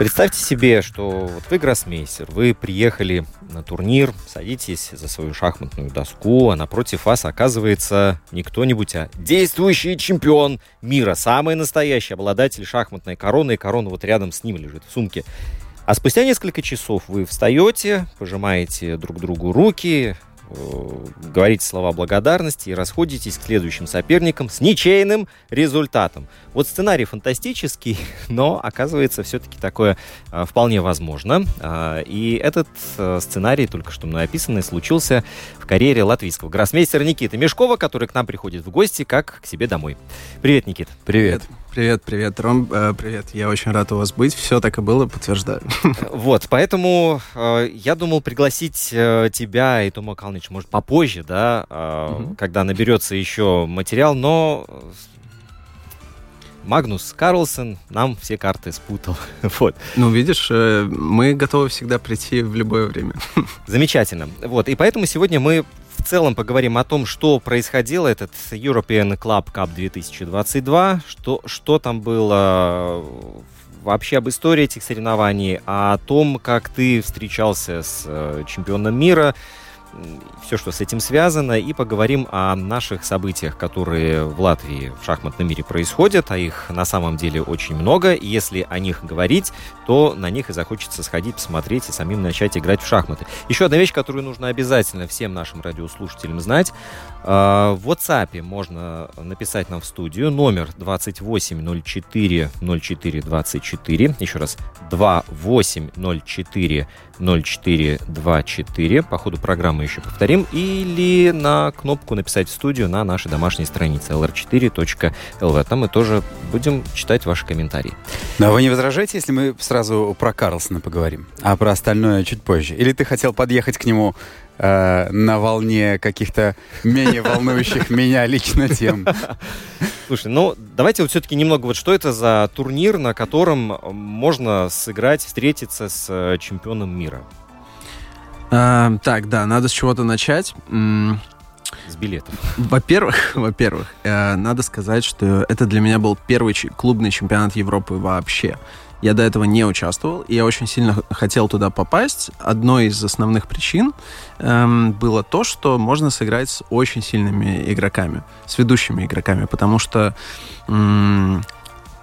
Представьте себе, что вот вы гроссмейстер, вы приехали на турнир, садитесь за свою шахматную доску, а напротив вас оказывается не кто-нибудь, а действующий чемпион мира, самый настоящий обладатель шахматной короны, и корона вот рядом с ним лежит в сумке. А спустя несколько часов вы встаете, пожимаете друг другу руки, говорите слова благодарности и расходитесь к следующим соперникам с ничейным результатом. Вот сценарий фантастический, но оказывается все-таки такое э, вполне возможно. А, И этот э, сценарий, только что мной описанный, случился в карьере латвийского гроссмейстера Никиты Мешкова, который к нам приходит в гости как к себе домой. Привет, Никит. Привет. Привет, привет, Ром, э, привет. Я очень рад у вас быть. Все так и было, подтверждаю. Вот, поэтому э, я думал пригласить э, тебя и Тома Калныч, может, попозже, да, э, когда наберется еще материал, но э, Магнус Карлсон нам все карты спутал. вот. Ну, видишь, э, мы готовы всегда прийти в любое время. Замечательно. Вот, и поэтому сегодня мы в целом поговорим о том, что происходило этот European Club Cup 2022, что, что там было вообще об истории этих соревнований, о том, как ты встречался с э, чемпионом мира, все, что с этим связано, и поговорим о наших событиях, которые в Латвии в шахматном мире происходят, а их на самом деле очень много, и если о них говорить, то на них и захочется сходить, посмотреть и самим начать играть в шахматы. Еще одна вещь, которую нужно обязательно всем нашим радиослушателям знать. Э, В WhatsApp можно написать нам в студию номер 2804 04 24. Еще раз, 2804 04 24. По ходу программы еще повторим. Или на кнопку написать в студию на нашей домашней странице lr4.lv. Там мы тоже будем читать ваши комментарии. Но а вы не возражаете, если мы сразу про Карлсона поговорим, а про остальное чуть позже? Или ты хотел подъехать к нему э, на волне каких-то менее волнующих меня лично тем? Слушай, ну давайте вот все-таки немного вот что это за турнир, на котором можно сыграть, встретиться с э, чемпионом мира А, Так, да, надо с чего-то начать. С билетов. Во-первых, во-первых, э, надо сказать, что это для меня был первый клубный чемпионат Европы вообще. Я до этого не участвовал, и я очень сильно хотел туда попасть. Одной из основных причин эм, было то, что можно сыграть с очень сильными игроками, с ведущими игроками, потому что м,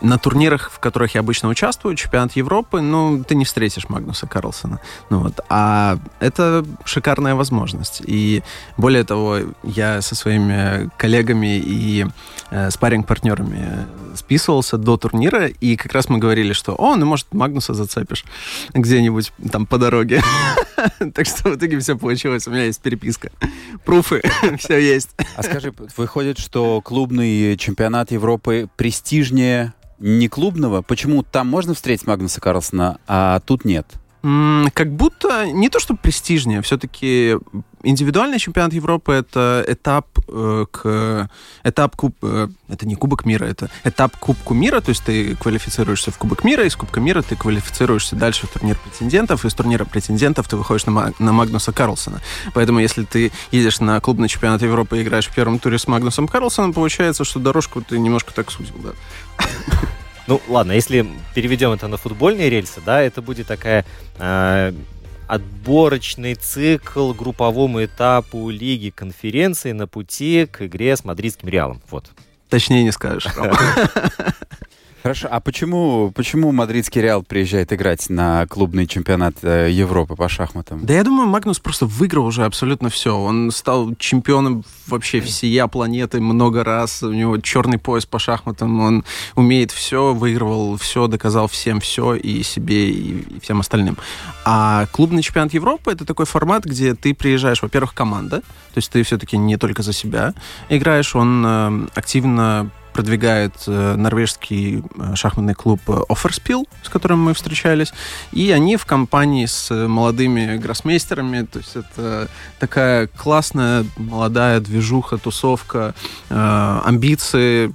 на турнирах, в которых я обычно участвую, чемпионат Европы, ну, ты не встретишь Магнуса Карлсона. Ну вот. А это шикарная возможность. И более того, я со своими коллегами и э, спарринг-партнерами списывался до турнира, и как раз мы говорили, что, о, ну, может, Магнуса зацепишь где-нибудь там по дороге. Так что в итоге все получилось. У меня есть переписка. Пруфы, все есть. А скажи, выходит, что клубный чемпионат Европы престижнее не клубного? Почему там можно встретить Магнуса Карлсона, а тут нет? Как будто не то, что престижнее, все-таки индивидуальный чемпионат Европы это этап э, к этап куб, э, это не Кубок мира, это этап Кубку мира, то есть ты квалифицируешься в Кубок мира, из Кубка мира ты квалифицируешься дальше в турнир претендентов, из турнира претендентов ты выходишь на, на Магнуса Карлсона. Поэтому если ты едешь на клубный чемпионат Европы и играешь в первом туре с Магнусом Карлсоном, получается, что дорожку ты немножко так сузил, да. Ну, ладно, если переведем это на футбольные рельсы, да, это будет такая э, отборочный цикл групповому этапу Лиги конференции на пути к игре с мадридским Реалом. Вот. Точнее не скажешь. Хорошо, а почему, почему мадридский Реал приезжает играть на клубный чемпионат э, Европы по шахматам? Да я думаю, Магнус просто выиграл уже абсолютно все. Он стал чемпионом вообще всея планеты много раз. У него черный пояс по шахматам. Он умеет все, выигрывал все, доказал всем все и себе, и всем остальным. А клубный чемпионат Европы это такой формат, где ты приезжаешь, во-первых, команда, то есть ты все-таки не только за себя играешь. Он э, активно продвигает э, норвежский э, шахматный клуб Offerspiel, с которым мы встречались. И они в компании с молодыми гроссмейстерами. То есть это такая классная молодая движуха, тусовка, э, амбиции.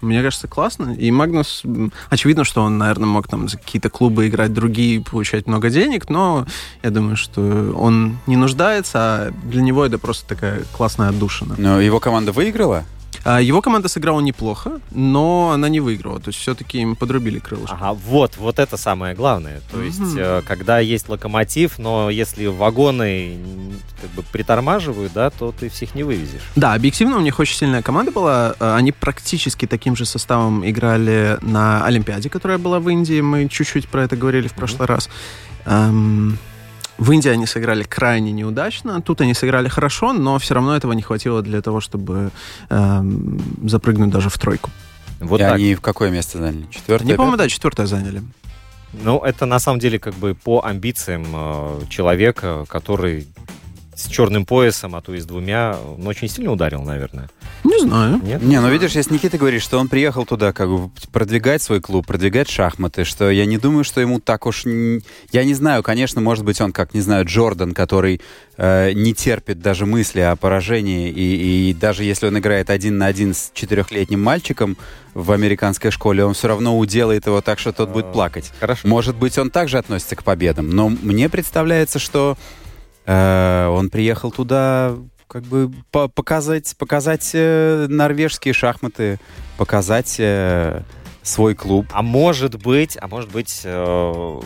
Мне кажется, классно. И Магнус, очевидно, что он, наверное, мог там за какие-то клубы играть другие, получать много денег, но я думаю, что он не нуждается, а для него это просто такая классная отдушина. Но его команда выиграла? А Его команда сыграла неплохо, но она не выиграла. То есть все-таки им подрубили крылышко. Ага, вот, вот это самое главное. То есть, э, когда есть локомотив, но если вагоны как бы притормаживают, да, то ты всех не вывезешь. Да, объективно у них очень сильная команда была. Э, Они практически таким же составом играли на Олимпиаде, которая была в Индии. Мы чуть-чуть про это говорили в прошлый раз. Эм, В Индии они сыграли крайне неудачно. Тут они сыграли хорошо, но все равно этого не хватило для того, чтобы эм, запрыгнуть даже в тройку. Вот И так. они в какое место заняли? Четвертое? Они, по-моему, да, четвертое заняли. Ну, это на самом деле как бы по амбициям э, человека, который с черным поясом, а то и с двумя, он очень сильно ударил, наверное. Не знаю. Нет? Не, ну видишь, если Никита говорит, что он приехал туда как бы продвигать свой клуб, продвигать шахматы, что я не думаю, что ему так уж... Я не знаю, конечно, может быть, он как, не знаю, Джордан, который э, не терпит даже мысли о поражении, и, и даже если он играет один на один с четырехлетним мальчиком в американской школе, он все равно уделает его так, что тот будет плакать. Хорошо. Может быть, он также относится к победам, но мне представляется, что он приехал туда как бы по- показать, показать э, норвежские шахматы, показать э, свой клуб. А может быть, а может быть, э,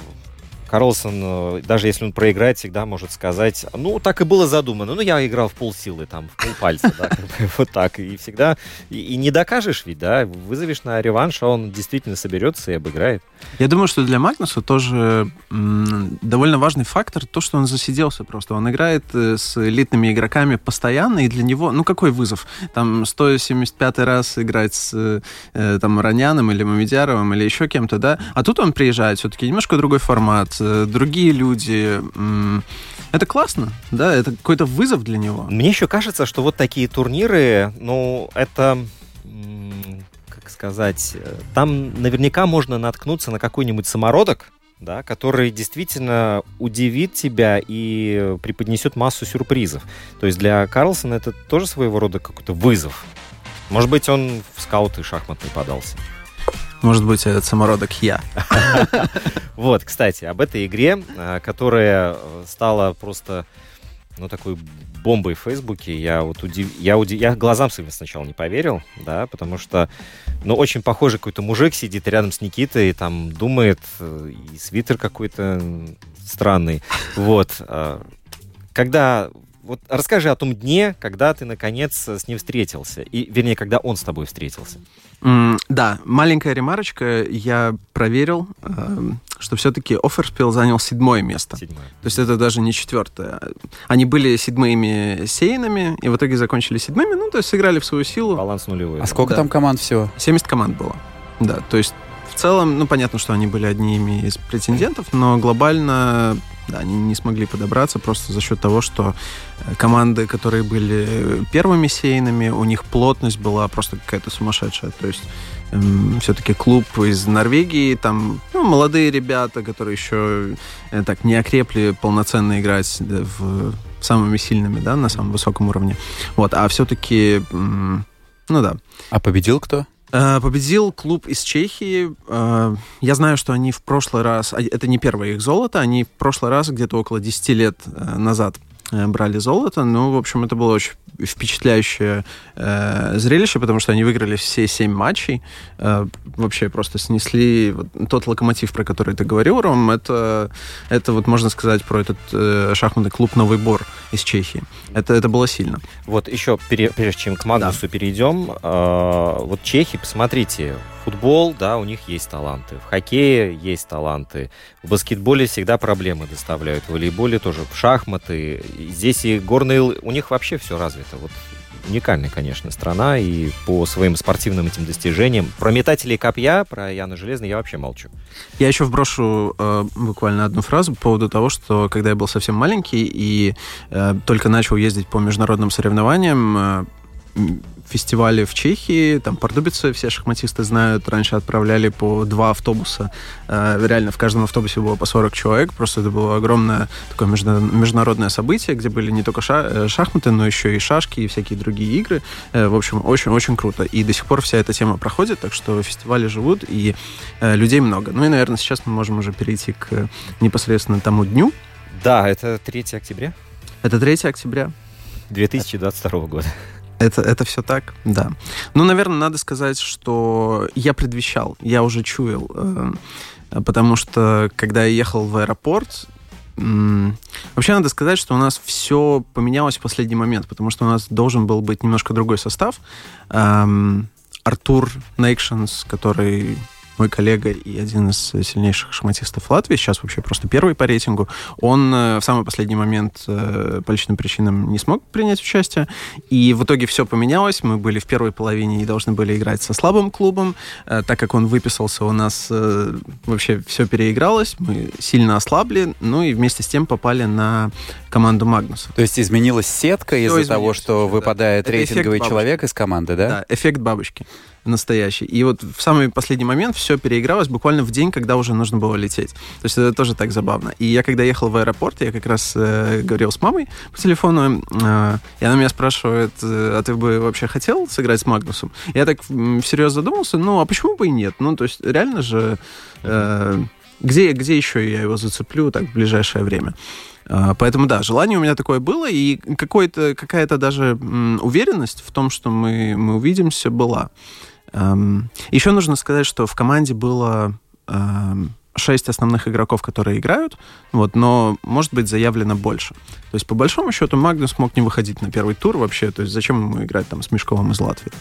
Карлсон, э, даже если он проиграет, всегда может сказать, ну, так и было задумано. Ну, я играл в полсилы, там, в полпальца, да, вот так. И всегда, и, не докажешь ведь, да, вызовешь на реванш, а он действительно соберется и обыграет. Я думаю, что для Магнуса тоже довольно важный фактор то, что он засиделся просто. Он играет э, с элитными игроками постоянно, и для него, ну какой вызов? Там 175 раз играть с э, там Раняном или Мамедяровым или еще кем-то, да? А тут он приезжает, все-таки немножко другой формат, другие люди. Это классно, да? Это какой-то вызов для него. Мне еще кажется, что вот такие турниры, ну, это, как сказать, э, там наверняка можно наткнуться на какой-нибудь самородок, да, который действительно удивит тебя и э, преподнесет массу сюрпризов. То есть для Карлсона это тоже своего рода какой-то вызов. Может быть, он в скауты шахматный подался. Может быть, этот самородок я. Вот, кстати, об этой игре, э, которая э, стала просто, ну, такой бомбой в Фейсбуке. Я вот удив... я, удив... я глазам своим сначала не поверил, да, потому что, ну, очень похожий какой-то мужик сидит рядом с Никитой и там думает, э, и свитер какой-то странный. Вот. Когда вот расскажи о том дне, когда ты наконец с ним встретился, и вернее, когда он с тобой встретился. М, Да, маленькая ремарочка. Я проверил, эм, что все-таки Офферспил занял седьмое место. Седьмое. То есть это даже не четвертое. Они были седьмыми сеянами, и в итоге закончили седьмыми, ну, то есть сыграли в свою силу. Баланс нулевой. А да. сколько Да. там команд всего? 70 команд было. Да, то есть в целом, ну, понятно, что они были одними из претендентов, но глобально, да, они не смогли подобраться просто за счет того, что э, команды, которые были первыми сеянными, у них плотность была просто какая-то сумасшедшая. То есть все-таки клуб из Норвегии, там ну, молодые ребята, которые еще э, так не окрепли полноценно играть да, в самыми сильными, да, на самом высоком уровне. Вот, а все-таки, ну да, А победил кто? Э, Победил клуб из Чехии. Э, Я знаю, что они в прошлый раз... а, Это не первое их золото. Они в прошлый раз, где-то около 10 лет э, назад, брали золото. Ну, в общем, это было очень впечатляющее э, зрелище, потому что они выиграли все семь матчей. Э, вообще просто снесли вот тот локомотив, про который ты говорил, Ром. Это, это вот можно сказать про этот э, шахматный клуб «Новый Бор». из Чехии. Это, это было сильно. Вот еще, пере- прежде чем к Магнусу перейдем, э, вот чехи, посмотрите, футбол, да, у них есть таланты, в хоккее есть таланты, в баскетболе всегда проблемы доставляют, в волейболе тоже, в шахматы, здесь и горные, у них вообще все развито, вот уникальная, конечно, страна. И по своим спортивным этим достижениям. Про метателей копья, про Яна Железный я вообще молчу. Я еще вброшу э, буквально одну фразу по поводу того, что когда я был совсем маленький и э, только начал ездить по международным соревнованиям, э, м, фестивали в Чехии, там Пардубицы все шахматисты знают, раньше отправляли по два автобуса. Э, реально в каждом автобусе было по 40 человек, просто это было огромное такое между- международное событие, где были не только э, шахматы, но еще и шашки и всякие другие игры. Э, в общем, очень-очень круто. И до сих пор вся эта тема проходит, так что фестивали живут, и людей много. Ну и, наверное, сейчас мы можем уже перейти к непосредственно тому дню. Да, это 3 октября Это 3 октября. 2022 года. Это, это все так, да. Ну, наверное, надо сказать, что я предвещал, я уже чуял, э, потому что, когда я ехал в аэропорт, вообще надо сказать, что у нас все поменялось в последний момент, потому что у нас должен был быть немножко другой состав. Эм, Артур Нейкшенс, который мой коллега и один из сильнейших шахматистов Латвии, сейчас вообще просто первый по рейтингу, он э, в самый последний момент э, по личным причинам не смог принять участие, и в итоге все поменялось. Мы были в первой половине и должны были играть со слабым клубом. Э, Так как он выписался, у нас вообще все переигралось, мы сильно ослабли, ну и вместе с тем попали на команду Магнуса. То есть изменилась сетка из-за того, что да. выпадает Это рейтинговый человек из команды, да? Да, эффект бабочки настоящий. И вот в самый последний момент все переигралось буквально в день, когда уже нужно было лететь. То есть это тоже так забавно. И я когда ехал в аэропорт, я как раз э, говорил с мамой по телефону, э, и она меня спрашивает, э, а ты бы вообще хотел сыграть с Магнусом? Я так всерьез задумался, ну а почему бы и нет? Ну то есть реально же... э, где, где еще я его зацеплю так в ближайшее время? А, Поэтому да, желание у меня такое было, и какая-то даже уверенность в том, что мы, мы увидимся, была. Эм, Еще нужно сказать, что в команде было эм, шесть основных игроков, которые играют, вот, но может быть заявлено больше. То есть, по большому счету, Магнус мог не выходить на первый тур вообще, то есть зачем ему играть там с Мешковым из Латвии.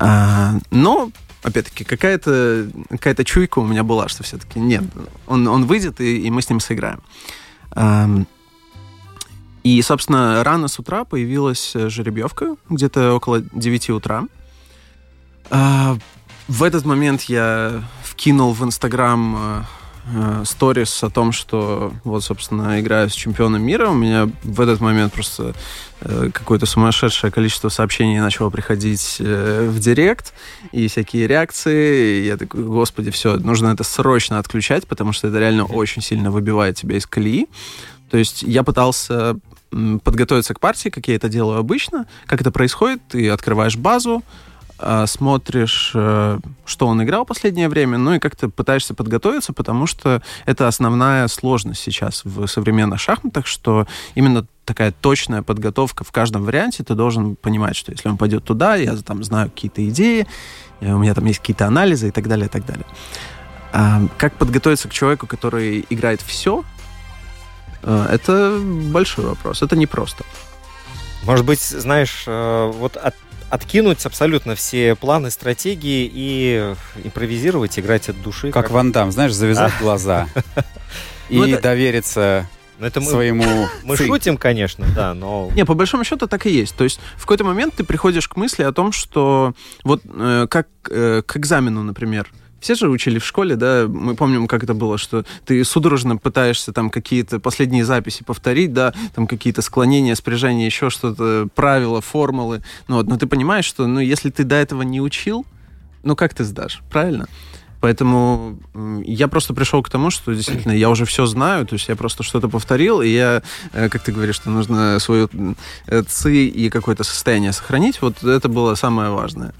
А, но опять-таки, какая-то какая чуйка у меня была, что все-таки нет, он, он выйдет, и, и мы с ним сыграем. Ам, И, собственно, рано с утра появилась э, жеребьевка, где-то около 9 утра. А, В этот момент я вкинул в Инстаграм э, э, сторис о том, что вот, собственно, играю с чемпионом мира. У меня в этот момент просто э, какое-то сумасшедшее количество сообщений начало приходить э, в директ и всякие реакции. И я такой, господи, все, нужно это срочно отключать, потому что это реально очень сильно выбивает тебя из колеи. То есть я пытался подготовиться к партии, как я это делаю обычно. Как это происходит? Ты открываешь базу, смотришь, э, что он играл в последнее время, ну и как-то пытаешься подготовиться, потому что это основная сложность сейчас в современных шахматах, что именно такая точная подготовка в каждом варианте, ты должен понимать, что если он пойдет туда, я там знаю какие-то идеи, э, у меня там есть какие-то анализы и так далее, и так далее. А как подготовиться к человеку, который играет все, э, это большой вопрос, это непросто. Может быть, знаешь, э, вот от- откинуть абсолютно все планы, стратегии и импровизировать, играть от души. Как Ван Дам, знаешь, завязать глаза и Ну, это- довериться Ну, это мы, своему мы ци. шутим, конечно, да, но... Не, по большому счету так и есть. То есть в какой-то момент ты приходишь к мысли о том, что вот э, как э, к экзамену, например, все же учили в школе, да, мы помним, как это было, что ты судорожно пытаешься там какие-то последние записи повторить, да, там какие-то склонения, спряжения, еще что-то, правила, формулы, ну вот, но ты понимаешь, что, ну, если ты до этого не учил, ну, как ты сдашь, правильно? Поэтому я просто пришел к тому, что действительно я уже все знаю, то есть я просто что-то повторил, и я, э, как ты говоришь, что нужно свою э, ци и какое-то состояние сохранить, вот это было самое важное.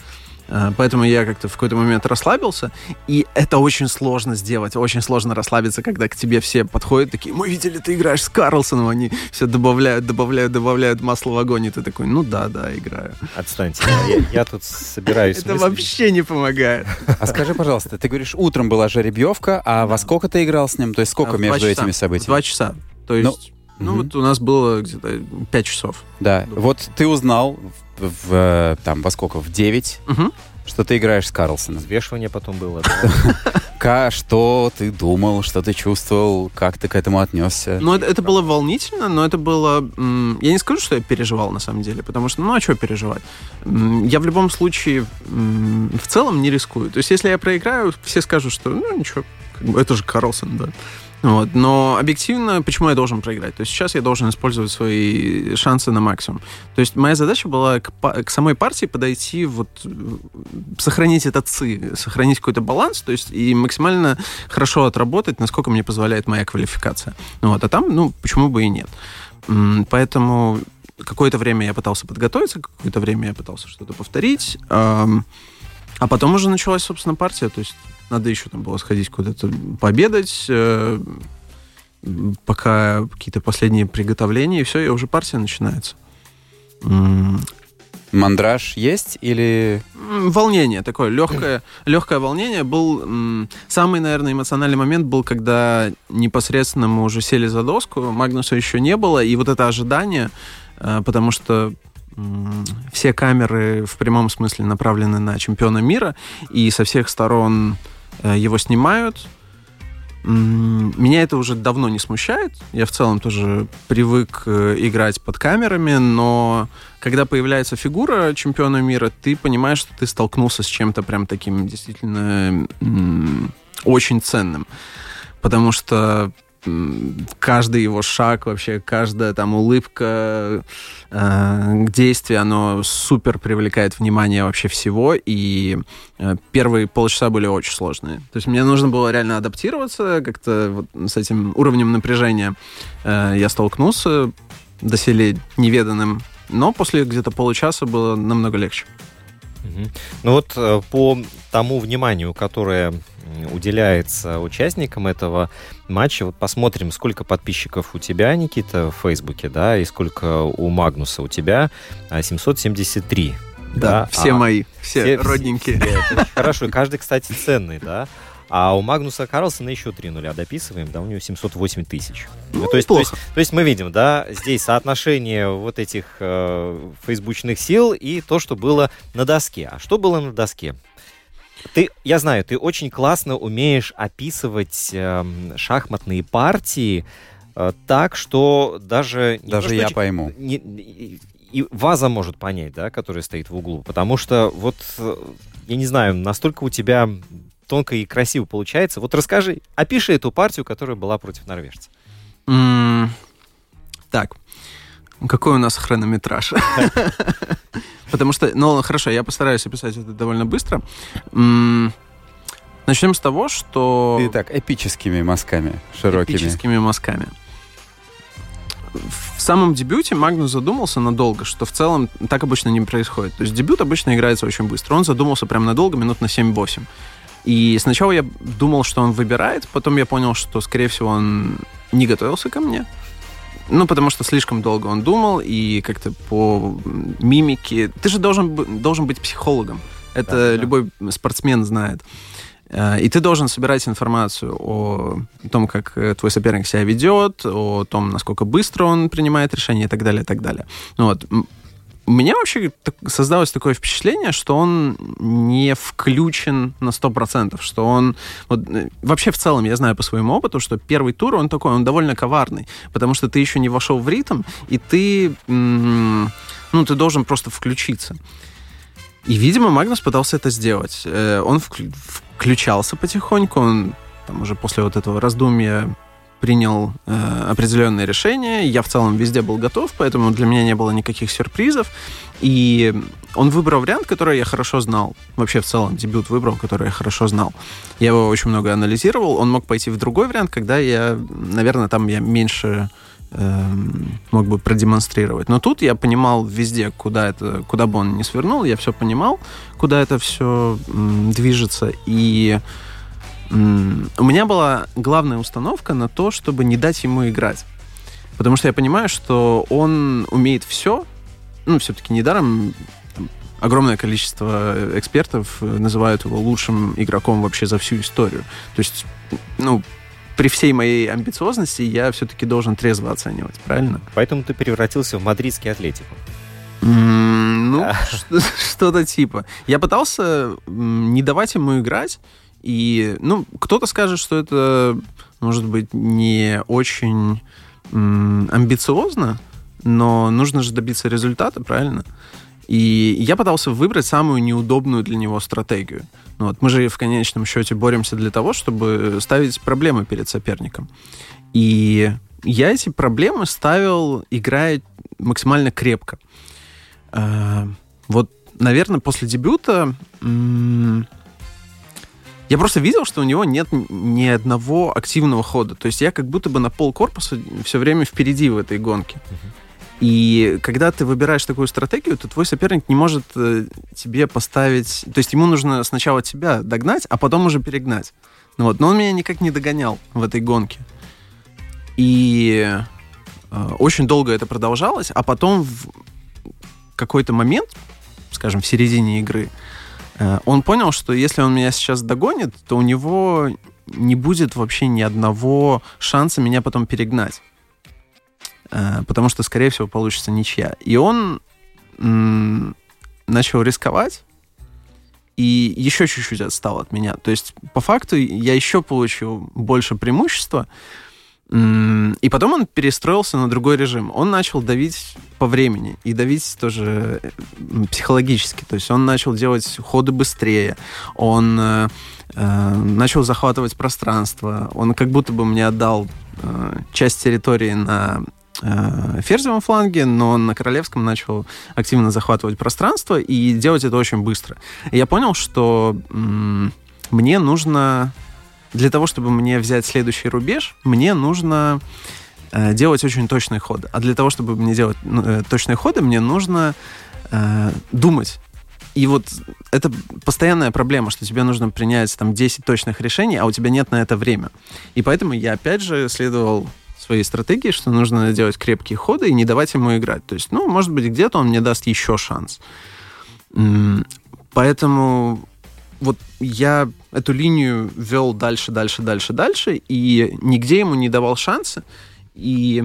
Э, Поэтому я как-то в какой-то момент расслабился, и это очень сложно сделать, очень сложно расслабиться, когда к тебе все подходят такие, мы видели, ты играешь с Карлсоном, они все добавляют, добавляют, добавляют масло в огонь, и ты такой, ну да, да, играю. Отстаньте, я, я тут собираюсь. Это вообще не помогает. А скажи, пожалуйста, ты говоришь, утром была жеребьевка, а во сколько ты играл с ним? То есть сколько А, между этими событиями? Два часа. То Ну, есть Ну Мгм. вот у нас было где-то 5 часов. Да. Вот ты узнал в, там во сколько? В 9, Мгм. что ты играешь с Карлсоном. Взвешивание потом было. что ты думал, что ты чувствовал, как ты к этому отнесся? Ну, это, это было волнительно, но это было... Я не скажу, что я переживал на самом деле, потому что, ну, а что переживать? Я в любом случае в целом не рискую. То есть, если я проиграю, все скажут, что, ну, ничего, это же Карлсон, да. Вот. Но объективно, почему я должен проиграть? То есть сейчас я должен использовать свои шансы на максимум. То есть моя задача была к, к самой партии подойти, вот, э, сохранить этот ци, сохранить какой-то баланс, то есть и максимально хорошо отработать, насколько мне позволяет моя квалификация. Вот. А там, ну, почему бы и нет. Поэтому какое-то время я пытался подготовиться, какое-то время я пытался что-то повторить. А потом уже началась, собственно, партия. То есть надо еще там было сходить куда-то пообедать, э, пока какие-то последние приготовления, и все, и уже партия начинается. Мандраж есть или... Волнение такое, легкое, легкое волнение. Был самый, наверное, эмоциональный момент был, когда непосредственно мы уже сели за доску, Магнуса еще не было, и вот это ожидание, э, потому что все камеры в прямом смысле направлены на чемпиона мира, и со всех сторон э, его снимают. Меня это уже давно не смущает. Я в целом тоже привык э, играть под камерами, но когда появляется фигура чемпиона мира, ты понимаешь, что ты столкнулся с чем-то прям таким действительно очень ценным. Потому что каждый его шаг, вообще каждая там улыбка, э, действие, оно супер привлекает внимание вообще всего, и э, первые полчаса были очень сложные. То есть мне нужно было реально адаптироваться как-то вот с этим уровнем напряжения. Э, я столкнулся доселе неведанным, но после где-то получаса было намного легче. Ну вот э, по тому вниманию, которое уделяется участникам этого матча, вот посмотрим, сколько подписчиков у тебя, Никита, в Фейсбуке, да, и сколько у Магнуса у тебя. А, 773. Да, все а мои, все, все- родненькие. все- Хорошо, каждый, кстати, ценный, да. А у Магнуса Карлсона еще три нуля дописываем, да, у него 708 тысяч. Ну, то, есть, то, есть, то есть мы видим, да, здесь соотношение вот этих э, фейсбучных сил и то, что было на доске. А что было на доске? Ты, я знаю, ты очень классно умеешь описывать эм, шахматные партии э, так, что даже... Даже то, я ч- пойму. не- и, и Ваза может понять, да, который стоит в углу. Потому что вот, э, я не знаю, настолько у тебя тонко и красиво получается. Вот расскажи, опиши эту партию, которая была против норвежца. М, Так, какой у нас хронометраж? Потому что, ну хорошо, я постараюсь описать это довольно быстро. Начнем с того, что... Ты так эпическими мазками широкими. эпическими мазками. В самом дебюте Магнус задумался надолго, что в целом так обычно не происходит. То есть дебют обычно играется очень быстро. Он задумался прям надолго, минут на 7-8. И сначала я думал, что он выбирает, потом я понял, что, скорее всего, он не готовился ко мне. Ну, потому что слишком долго он думал, и как-то по мимике... Ты же должен, должен быть психологом. Это Да, да. любой спортсмен знает. Э, И ты должен собирать информацию о том, как э, твой соперник себя ведет, о том, насколько быстро он принимает решения и так далее, и так далее. Ну Вот. У меня вообще создалось такое впечатление, что он не включен на 100%, что он... Вот, э, вообще, в целом, я знаю по своему опыту, что первый тур, он такой, он довольно коварный, потому что ты еще не вошел в ритм, и ты... Ну, ты должен просто включиться. И, видимо, Магнус пытался это сделать. Э, Он вклю- включался потихоньку, он там уже после вот этого раздумья принял э, определенные решения. Я в целом везде был готов, поэтому для меня не было никаких сюрпризов. И он выбрал вариант, который я хорошо знал. Вообще, в целом, дебют выбрал, который я хорошо знал. Я его очень много анализировал. Он мог пойти в другой вариант, когда я, наверное, там я меньше эм, мог бы продемонстрировать. Но тут я понимал везде, куда это, куда бы он ни свернул, я все понимал, куда это все м, движется. И у меня была главная установка на то, чтобы не дать ему играть. Потому что я понимаю, что он умеет все. Ну, все-таки недаром там, огромное количество экспертов э, называют его лучшим игроком вообще за всю историю. То есть, ну, при всей моей амбициозности я все-таки должен трезво оценивать, правильно? Поэтому ты превратился в мадридский атлетику. Ну, что- что-то типа. Я пытался не давать ему играть, и, ну, кто-то скажет, что это, может быть, не очень амбициозно, но нужно же добиться результата, правильно? И я пытался выбрать самую неудобную для него стратегию. Ну, вот мы же в конечном счете боремся для того, чтобы ставить проблемы перед соперником. И я эти проблемы ставил, играя максимально крепко. А, Вот, наверное, после дебюта я просто видел, что у него нет ни одного активного хода. То есть я как будто бы на пол корпуса все время впереди в этой гонке. И когда ты выбираешь такую стратегию, то твой соперник не может э, тебе поставить... То есть ему нужно сначала тебя догнать, а потом уже перегнать. Ну вот. Но он меня никак не догонял в этой гонке. И э, очень долго это продолжалось, а потом в какой-то момент, скажем, в середине игры, э, он понял, что если он меня сейчас догонит, то у него не будет вообще ни одного шанса меня потом перегнать. Э, Потому что, скорее всего, получится ничья. И он начал рисковать и еще чуть-чуть отстал от меня. То есть, по факту, я еще получил больше преимущества, И потом он перестроился на другой режим. Он начал давить по времени и давить тоже э, психологически. То есть он начал делать ходы быстрее, он э, э, начал захватывать пространство, он как будто бы мне отдал э, часть территории на э, ферзевом фланге, но на королевском начал активно захватывать пространство и делать это очень быстро. И я понял, что м, мне нужно для того, чтобы мне взять следующий рубеж, мне нужно э, делать очень точные ходы. А для того, чтобы мне делать ну, э, точные ходы, мне нужно э, думать. И вот это постоянная проблема, что тебе нужно принять там 10 точных решений, а у тебя нет на это время. И поэтому я опять же следовал своей стратегии, что нужно делать крепкие ходы и не давать ему играть. То есть, ну, может быть, где-то он мне даст еще шанс. Поэтому вот я эту линию вел дальше, дальше, дальше, дальше, и нигде ему не давал шанса. И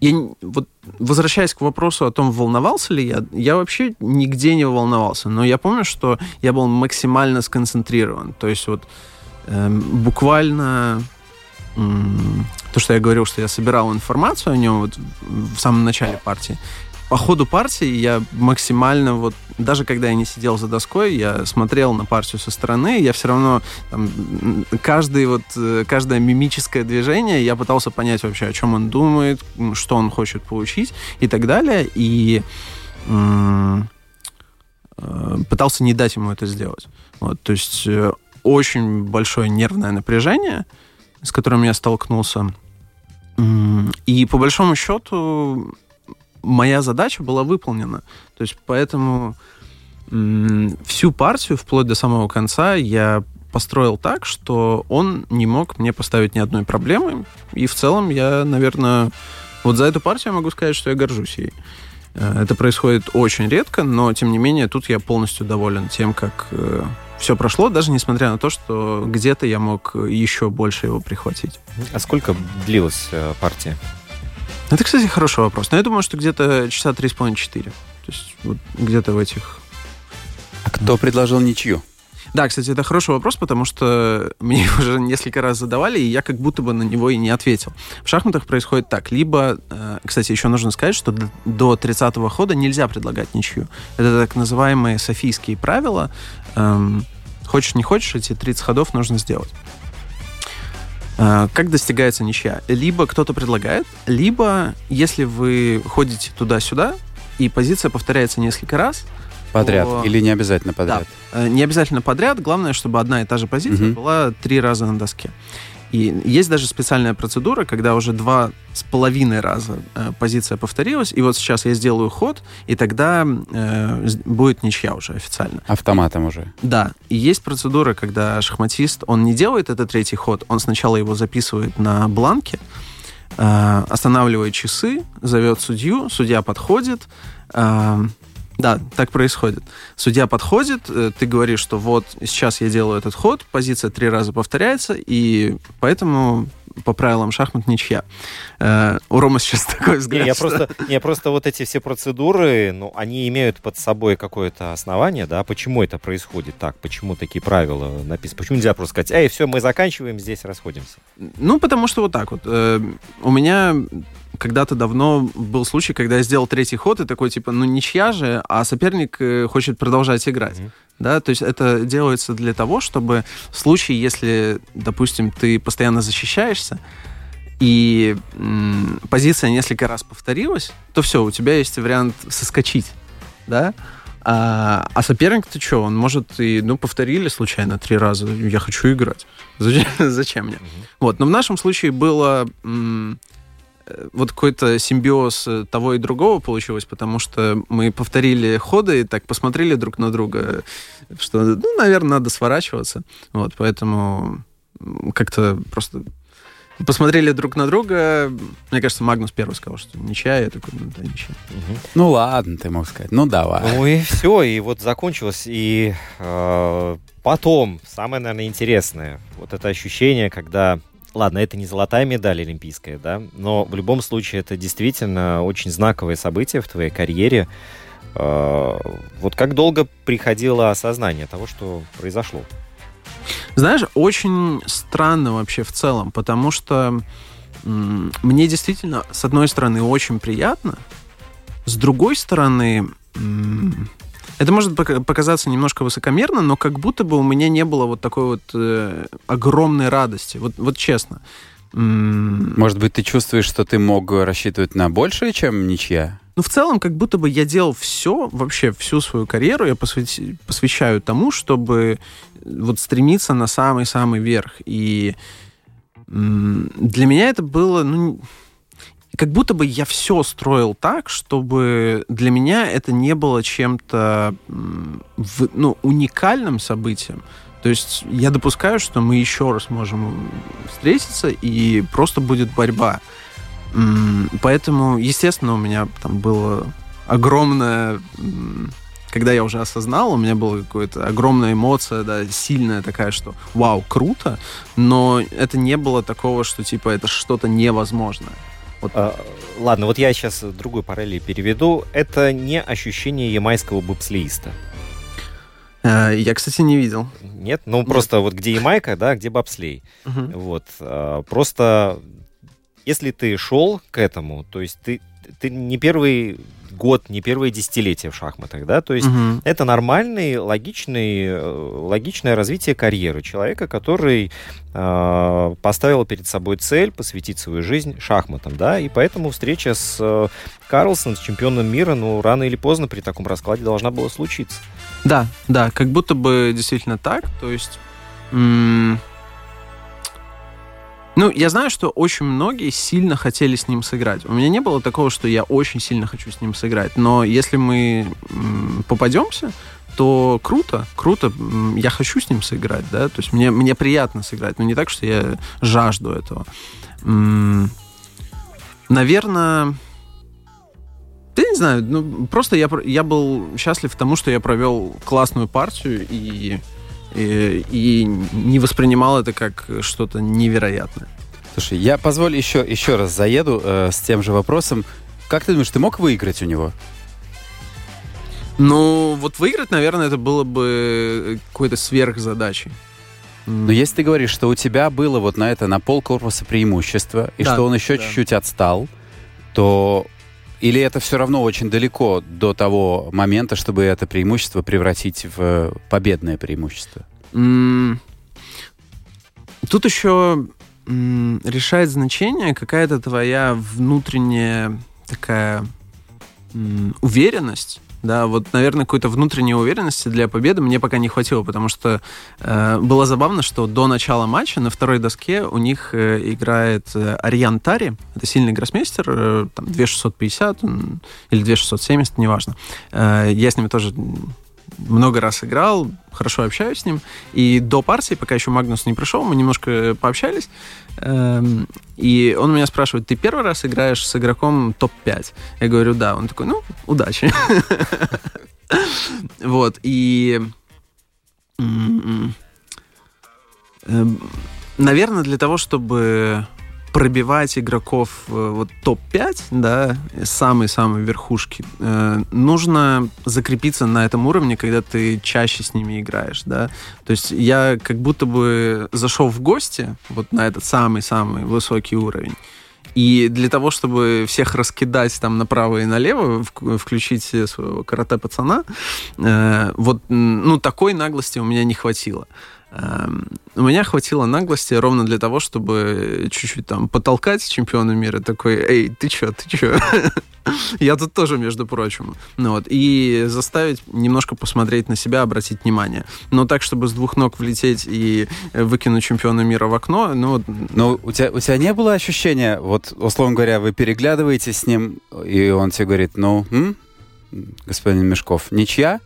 я вот возвращаясь к вопросу о том, волновался ли я, я вообще нигде не волновался. Но я помню, что я был максимально сконцентрирован. То есть вот эм, буквально то, что я говорил, что я собирал информацию о нем вот в самом начале партии. По ходу партии я максимально вот даже когда я не сидел за доской, я смотрел на партию со стороны, я все равно там, каждый вот э, каждое мимическое движение я пытался понять вообще, о чем он думает, что он хочет получить и так далее, и м, э, пытался не дать ему это сделать. Вот, то есть э, очень большое нервное напряжение, с которым я столкнулся. И по большому счету моя задача была выполнена. То есть поэтому всю партию, вплоть до самого конца, я построил так, что он не мог мне поставить ни одной проблемы. И в целом я, наверное, вот за эту партию я могу сказать, что я горжусь ей. Э, Это происходит очень редко, но тем не менее тут я полностью доволен тем, как все прошло, даже несмотря на то, что где-то я мог еще больше его прихватить. А сколько длилась э, партия? Это, кстати, хороший вопрос. Но я думаю, что где-то часа три с половиной четыре. То есть вот где-то в этих... А кто предложил ничью? Да, кстати, это хороший вопрос, потому что мне уже несколько раз задавали, и я как будто бы на него и не ответил. В шахматах происходит так. Либо, э, кстати, еще нужно сказать, что до 30-го хода нельзя предлагать ничью. Это так называемые софийские правила. Эм, Хочешь, не хочешь, эти 30 ходов нужно сделать. Э, Как достигается ничья? Либо кто-то предлагает, либо если вы ходите туда-сюда, и позиция повторяется несколько раз, Подряд. О. Или не обязательно подряд? Э, Не обязательно подряд, главное, чтобы одна и та же позиция Мгм. была три раза на доске. И есть даже специальная процедура, когда уже два с половиной раза э, позиция повторилась, и вот сейчас я сделаю ход, и тогда э, будет ничья уже официально. Автоматом уже. Да, и есть процедура, когда шахматист, он не делает этот третий ход, он сначала его записывает на бланке, э, останавливает часы, зовет судью, судья подходит, э, Да, так происходит. Судья подходит, э, ты говоришь, что вот сейчас я делаю этот ход, позиция три раза повторяется, и поэтому по правилам шахмат ничья. Э, у Рома сейчас такой взгляд. Не, я что- просто, не, просто вот эти все процедуры, ну, они имеют под собой какое-то основание, да, почему это происходит так, почему такие правила написаны, почему нельзя просто сказать, эй, все, мы заканчиваем, здесь расходимся. Ну, потому что вот так вот. Э, у меня когда-то давно был случай, когда я сделал третий ход, и такой, типа, ну, ничья же, а соперник э, хочет продолжать играть. Мгм. Да, то есть это делается для того, чтобы в случае, если, допустим, ты постоянно защищаешься, и м, позиция несколько раз повторилась, то все, у тебя есть вариант соскочить, да? А, а соперник, ты что, он может и, ну, повторили случайно три раза, я хочу играть. Зачем, зачем мне? Вот, но в нашем случае было м, вот какой-то симбиоз э, того и другого получилось, потому что мы повторили ходы и так посмотрели друг на друга, что, ну, наверное, надо сворачиваться. Вот, поэтому как-то просто посмотрели друг на друга. Мне кажется, Магнус первый сказал, что ничья. Я такой, ну, да, ничья. Ну ладно, ты мог сказать. Ну давай. Ну и все, и вот закончилось, и э, потом, самое, наверное, интересное, вот это ощущение, когда, ладно, это не золотая медаль олимпийская, да, но в любом случае это действительно очень знаковое событие в твоей карьере. Э, вот как долго приходило осознание того, что произошло? Знаешь, очень странно вообще в целом, потому что мне действительно, с одной стороны, очень приятно, с другой стороны, это может пока- показаться немножко высокомерно, но как будто бы у меня не было вот такой вот э, огромной радости. Вот, вот честно. Может быть, ты чувствуешь, что ты мог рассчитывать на большее, чем ничья? Ну, в целом, как будто бы я делал все, вообще всю свою карьеру я посвяти- посвящаю тому, чтобы вот стремиться на самый-самый верх. И для меня это было, ну, как будто бы я все строил так, чтобы для меня это не было чем-то ну, уникальным событием. То есть я допускаю, что мы еще раз можем встретиться, и просто будет борьба. Поэтому, естественно, у меня там было огромное... Когда я уже осознал, у меня была какая-то огромная эмоция, да, сильная такая, что вау, круто, но это не было такого, что типа это что-то невозможное. Вот А, ладно, вот я сейчас другую параллель переведу. Это не ощущение ямайского бобслеиста. Э, Я, кстати, не видел. Нет? Ну, просто вот где Ямайка, да, где бобслей. Вот. а, Просто если ты шел к этому, то есть ты, ты не первый год, не первое десятилетие в шахматах, да, то есть Мгм. это нормальный, логичный, логичное развитие карьеры человека, который э, поставил перед собой цель посвятить свою жизнь шахматам, да, и поэтому встреча с э, Карлсоном, с чемпионом мира, ну, рано или поздно при таком раскладе должна была случиться. Да, да, как будто бы действительно так. То есть, м, ну, я знаю, что очень многие сильно хотели с ним сыграть. У меня не было такого, что я очень сильно хочу с ним сыграть. Но если мы попадемся, то круто, круто. Я хочу с ним сыграть, да. То есть мне мне приятно сыграть, но не так, что я жажду этого. Наверное. Я не знаю, ну, просто я, я был счастлив тому, что я провел классную партию и, и, и не воспринимал это как что-то невероятное. Слушай, я позволь еще, еще раз заеду э, с тем же вопросом. Как ты думаешь, ты мог выиграть у него? Ну, вот выиграть, наверное, это было бы какой-то сверхзадачей. Но если ты говоришь, что у тебя было вот на это на пол корпуса преимущество, и Да, что он еще да. чуть-чуть отстал, то или это все равно очень далеко до того момента, чтобы это преимущество превратить в э, победное преимущество? Тут еще решает значение какая-то твоя внутренняя такая уверенность. Да, вот, наверное, какой-то внутренней уверенности для победы мне пока не хватило, потому что э, было забавно, что до начала матча на второй доске у них э, играет э, Ариан Тари, это сильный гроссмейстер, э, там 2650 он- или 2670, неважно. Э, я с ними тоже много раз играл, хорошо общаюсь с ним. И до партии, пока еще Магнус не пришел, мы немножко пообщались. Эм, И он меня спрашивает, ты первый раз играешь с игроком топ-5? Я говорю, да. Он такой, ну, удачи. Вот, и... эм, Наверное, для того, чтобы пробивать игроков э, вот топ-5, да, самой-самой верхушки, э, нужно закрепиться на этом уровне, когда ты чаще с ними играешь, да. То есть я как будто бы зашел в гости вот на этот самый-самый высокий уровень, и для того, чтобы всех раскидать там направо и налево, вк- включить своего карате-пацана, э, вот, ну, такой наглости у меня не хватило. Эм, У меня хватило наглости ровно для того, чтобы чуть-чуть там потолкать чемпиона мира, такой, эй, ты чё, ты чё? Я тут тоже, между прочим. Ну, вот, и заставить немножко посмотреть на себя, обратить внимание. Но так, чтобы с двух ног влететь и выкинуть чемпиона мира в окно, ну, Но у тебя, у тебя не было ощущения, вот, условно говоря, вы переглядываетесь с ним, и он тебе говорит, ну, м, господин Мешков, ничья?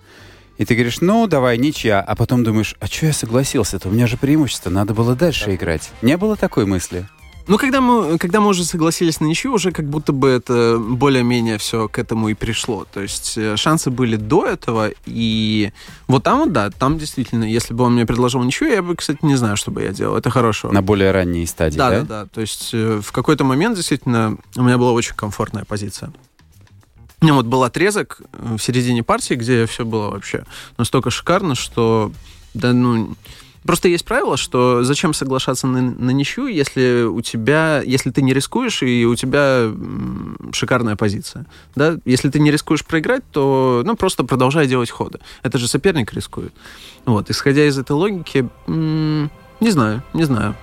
И ты говоришь, ну, давай, ничья. А потом думаешь, а что я согласился-то? У меня же преимущество, надо было дальше играть. Не было такой мысли? Ну, когда мы, когда мы уже согласились на ничью, уже как будто бы это более-менее все к этому и пришло. То есть э, шансы были до этого, и вот там вот, да, там действительно, если бы он мне предложил ничью, я бы, кстати, не знаю, что бы я делал. Это хорошо. На более ранней стадии, да, да? да, да. То есть э, в какой-то момент действительно у меня была очень комфортная позиция. Меня вот был отрезок э, в середине партии, где все было вообще настолько шикарно, что да, ну, Просто есть правило, что зачем соглашаться на, на ничью, если у тебя, если ты не рискуешь и у тебя шикарная позиция, да? Если ты не рискуешь проиграть, то, ну, просто продолжай делать ходы. Это же соперник рискует. Вот, исходя из этой логики, не знаю, не знаю.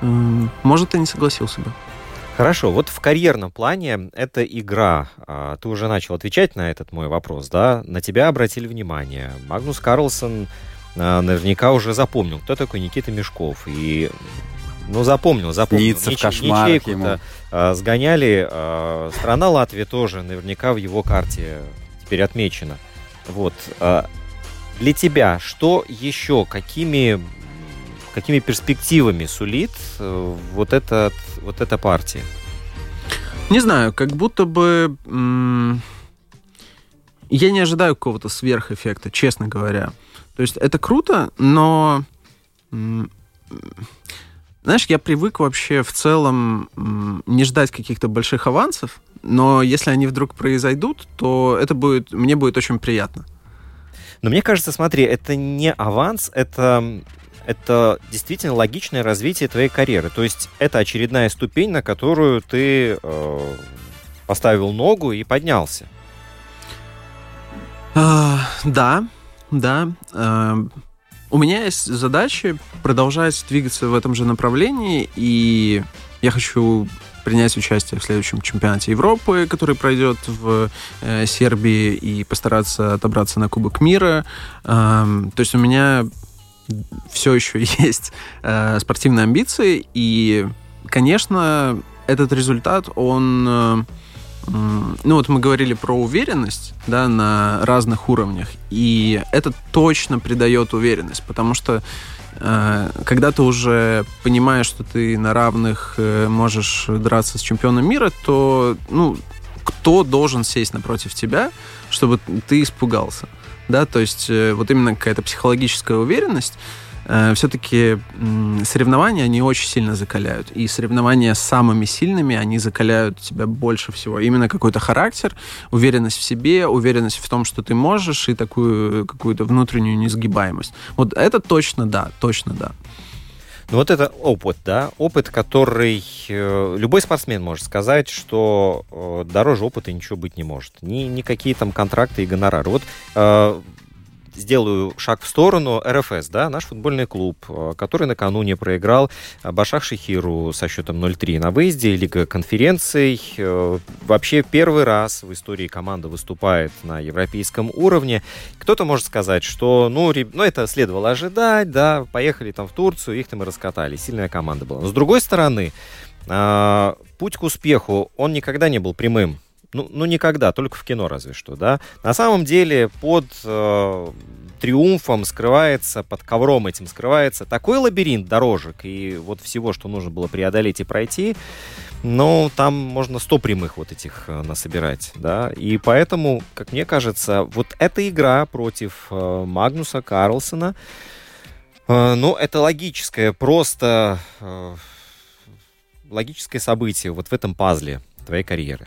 М, Может, и не согласился бы. Хорошо, вот в карьерном плане эта игра, а, ты уже начал отвечать на этот мой вопрос, да, на тебя обратили внимание. Магнус Карлсон а, наверняка уже запомнил, кто такой Никита Мешков, и ну, запомнил, запомнил. Снится в Нич- кошмарах ячейку-то, ему. а, сгоняли. а, страна Латвия тоже наверняка в его карте теперь отмечена. Вот. а, для тебя что еще, какими, какими перспективами сулит э, вот, этот, вот эта партия? Не знаю, как будто бы... Я не ожидаю какого-то сверхэффекта, честно говоря. То есть это круто, но... Знаешь, я привык вообще в целом не ждать каких-то больших авансов, но если они вдруг произойдут, то это будет, мне будет очень приятно. Но мне кажется, смотри, это не аванс, это, это действительно логичное развитие твоей карьеры. То есть это очередная ступень, на которую ты э, поставил ногу и поднялся. А, да, да. А, у меня есть задача продолжать двигаться в этом же направлении, и я хочу принять участие в следующем чемпионате Европы, который пройдет в э, Сербии, и постараться отобраться на Кубок мира. Ам, то есть у меня все еще есть э, спортивные амбиции, и, конечно, этот результат, он... э, Ну вот мы говорили про уверенность, да, на разных уровнях, и это точно придает уверенность, потому что э, когда ты уже понимаешь, что ты на равных э, можешь драться с чемпионом мира, то, ну, кто должен сесть напротив тебя, чтобы ты испугался, да, то есть э, вот именно какая-то психологическая уверенность, все-таки соревнования, они очень сильно закаляют. И соревнования с самыми сильными, они закаляют тебя больше всего. Именно какой-то характер, уверенность в себе, уверенность в том, что ты можешь, и такую какую-то внутреннюю несгибаемость. Вот это точно да, точно да. Ну вот это опыт, да, опыт, который э, любой спортсмен может сказать, что э, дороже опыта ничего быть не может. Ни, никакие там контракты и гонорары. Вот э, сделаю шаг в сторону РФС, да, наш футбольный клуб, э, который накануне проиграл э, Башах Шихиру со счетом 0-3 на выезде, Лига конференций. Э, Вообще первый раз в истории команда выступает на европейском уровне. Кто-то может сказать, что, ну, ну, это следовало ожидать, да, поехали там в Турцию, их там и раскатали. Сильная команда была. Но с другой стороны, путь к успеху, он никогда не был прямым. Ну, ну, никогда, только в кино разве что, да. На самом деле под э, триумфом скрывается, под ковром этим скрывается такой лабиринт дорожек и вот всего, что нужно было преодолеть и пройти. ну, там можно 100 прямых вот этих э, насобирать, да, и поэтому, как мне кажется, вот эта игра против э, Магнуса Карлсона, э, ну, это логическое, просто э, логическое событие вот в этом пазле твоей карьеры.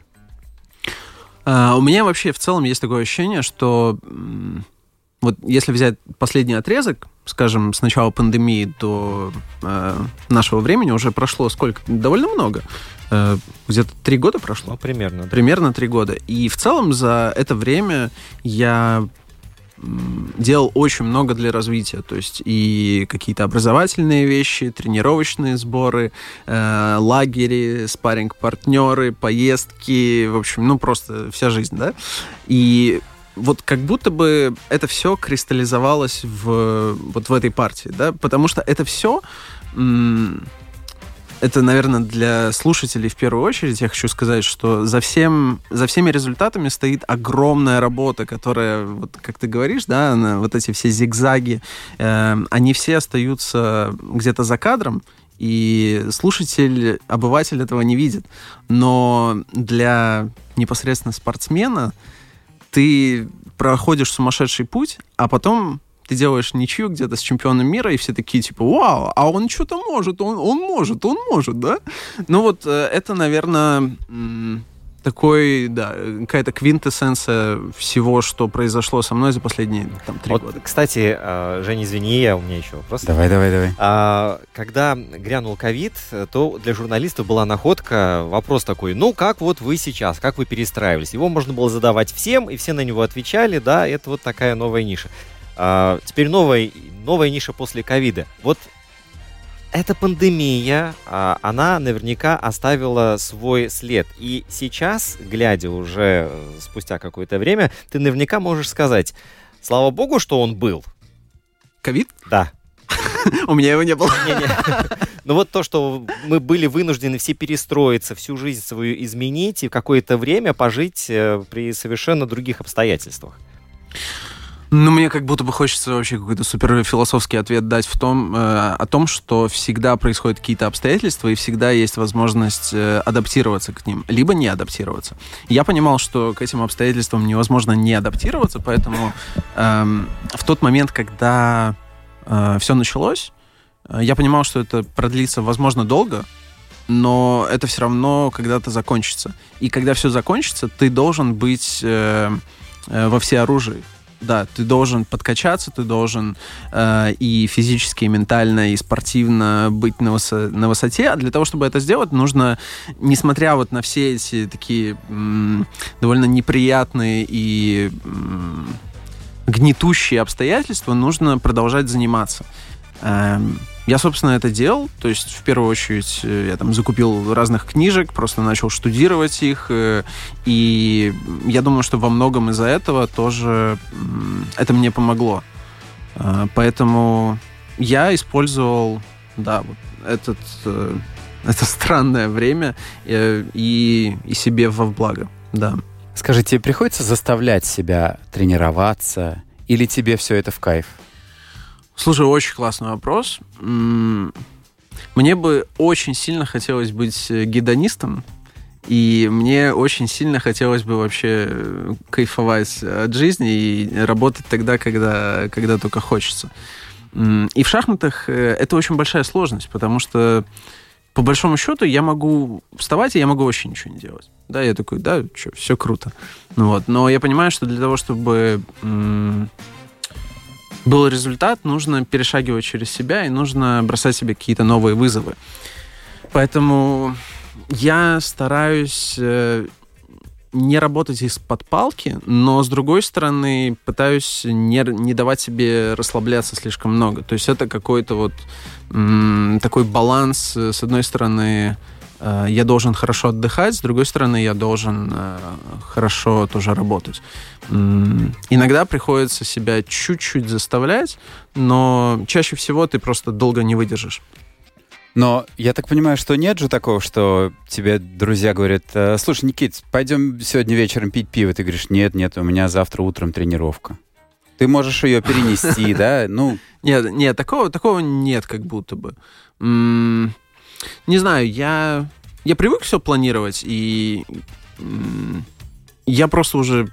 А, у меня вообще в целом есть такое ощущение, что вот если взять последний отрезок, скажем, с начала пандемии до э, нашего времени уже прошло сколько? Довольно много. Э, где-то три года прошло. Ну, примерно. Примерно три года. И в целом за это время я делал очень много для развития. То есть и какие-то образовательные вещи, тренировочные сборы, э, лагери, спарринг-партнеры, поездки, в общем, ну просто вся жизнь, да. И вот как будто бы это все кристаллизовалось в, вот в этой партии, да, потому что это все, это, наверное, для слушателей в первую очередь я хочу сказать, что за, всем, за всеми результатами стоит огромная работа, которая, вот как ты говоришь, да, она, вот эти все зигзаги, э, они все остаются где-то за кадром, и слушатель, обыватель этого не видит. Но для непосредственно спортсмена ты проходишь сумасшедший путь, а потом ты делаешь ничью где-то с чемпионом мира, и все такие, типа, вау, а он что-то может, он, он может, он может, да? Ну вот э, это, наверное, такой, да, какая-то квинтэссенция всего, что произошло со мной за последние там, три вот, года. Кстати, э, Женя, извини, я, у меня еще вопрос. Давай, давай, давай. А, когда грянул ковид, то для журналистов была находка, вопрос такой, ну как вот вы сейчас, как вы перестраивались? Его можно было задавать всем, и все на него отвечали, да, это вот такая новая ниша. А, теперь новая, новая ниша после ковида. Вот эта пандемия, а, она наверняка оставила свой след. И сейчас, глядя уже э, спустя какое-то время, ты наверняка можешь сказать, слава богу, что он был. Ковид? Да. У меня его не было. Ну вот то, что мы были вынуждены все перестроиться, всю жизнь свою изменить и какое-то время пожить э, при совершенно других обстоятельствах. Ну, мне как будто бы хочется вообще какой-то супер философский ответ дать в том, э, о том, что всегда происходят какие-то обстоятельства, и всегда есть возможность э, адаптироваться к ним, либо не адаптироваться. Я понимал, что к этим обстоятельствам невозможно не адаптироваться, поэтому э, в тот момент, когда э, все началось, э, я понимал, что это продлится, возможно, долго, но это все равно когда-то закончится. И когда все закончится, ты должен быть э, э, во всеоружии да, ты должен подкачаться, ты должен э, и физически, и ментально, и спортивно быть на, высо на высоте. А для того, чтобы это сделать, нужно, несмотря вот на все эти такие м, довольно неприятные и м, гнетущие обстоятельства, нужно продолжать заниматься. Эм, я, собственно, это делал. То есть, в первую очередь, э, я там закупил разных книжек, просто начал штудировать их. э, И я думаю, что во многом из-за этого тоже это мне помогло. Э, Поэтому я использовал, да, вот этот, это странное время и, и себе во благо, да. Скажи, тебе приходится заставлять себя тренироваться, или тебе все это в кайф? Слушай, очень классный вопрос. Мне бы очень сильно хотелось быть э, гедонистом, и мне очень сильно хотелось бы вообще э, кайфовать от жизни и работать тогда, когда, когда только хочется. И в шахматах э, это очень большая сложность, потому что по большому счету я могу вставать, и я могу вообще ничего не делать. Да, я такой, да, что, все круто. Вот. Но я понимаю, что для того, чтобы был результат, нужно перешагивать через себя и нужно бросать себе какие-то новые вызовы. Поэтому я стараюсь э, не работать из-под палки, но с другой стороны пытаюсь не, не давать себе расслабляться слишком много. То есть это какой-то вот такой баланс. э, С одной стороны, я должен хорошо отдыхать, с другой стороны, я должен э, хорошо тоже работать. Иногда приходится себя чуть-чуть заставлять, но чаще всего ты просто долго не выдержишь. Но я так понимаю, что нет же такого, что тебе друзья говорят, «Э, слушай, Никит, пойдем сегодня вечером пить пиво. Ты говоришь, нет, нет, у меня завтра утром тренировка. Ты можешь ее перенести, да? Ну, Нет, нет, такого, такого нет, как будто бы. Не знаю, я я привык все планировать, и я просто уже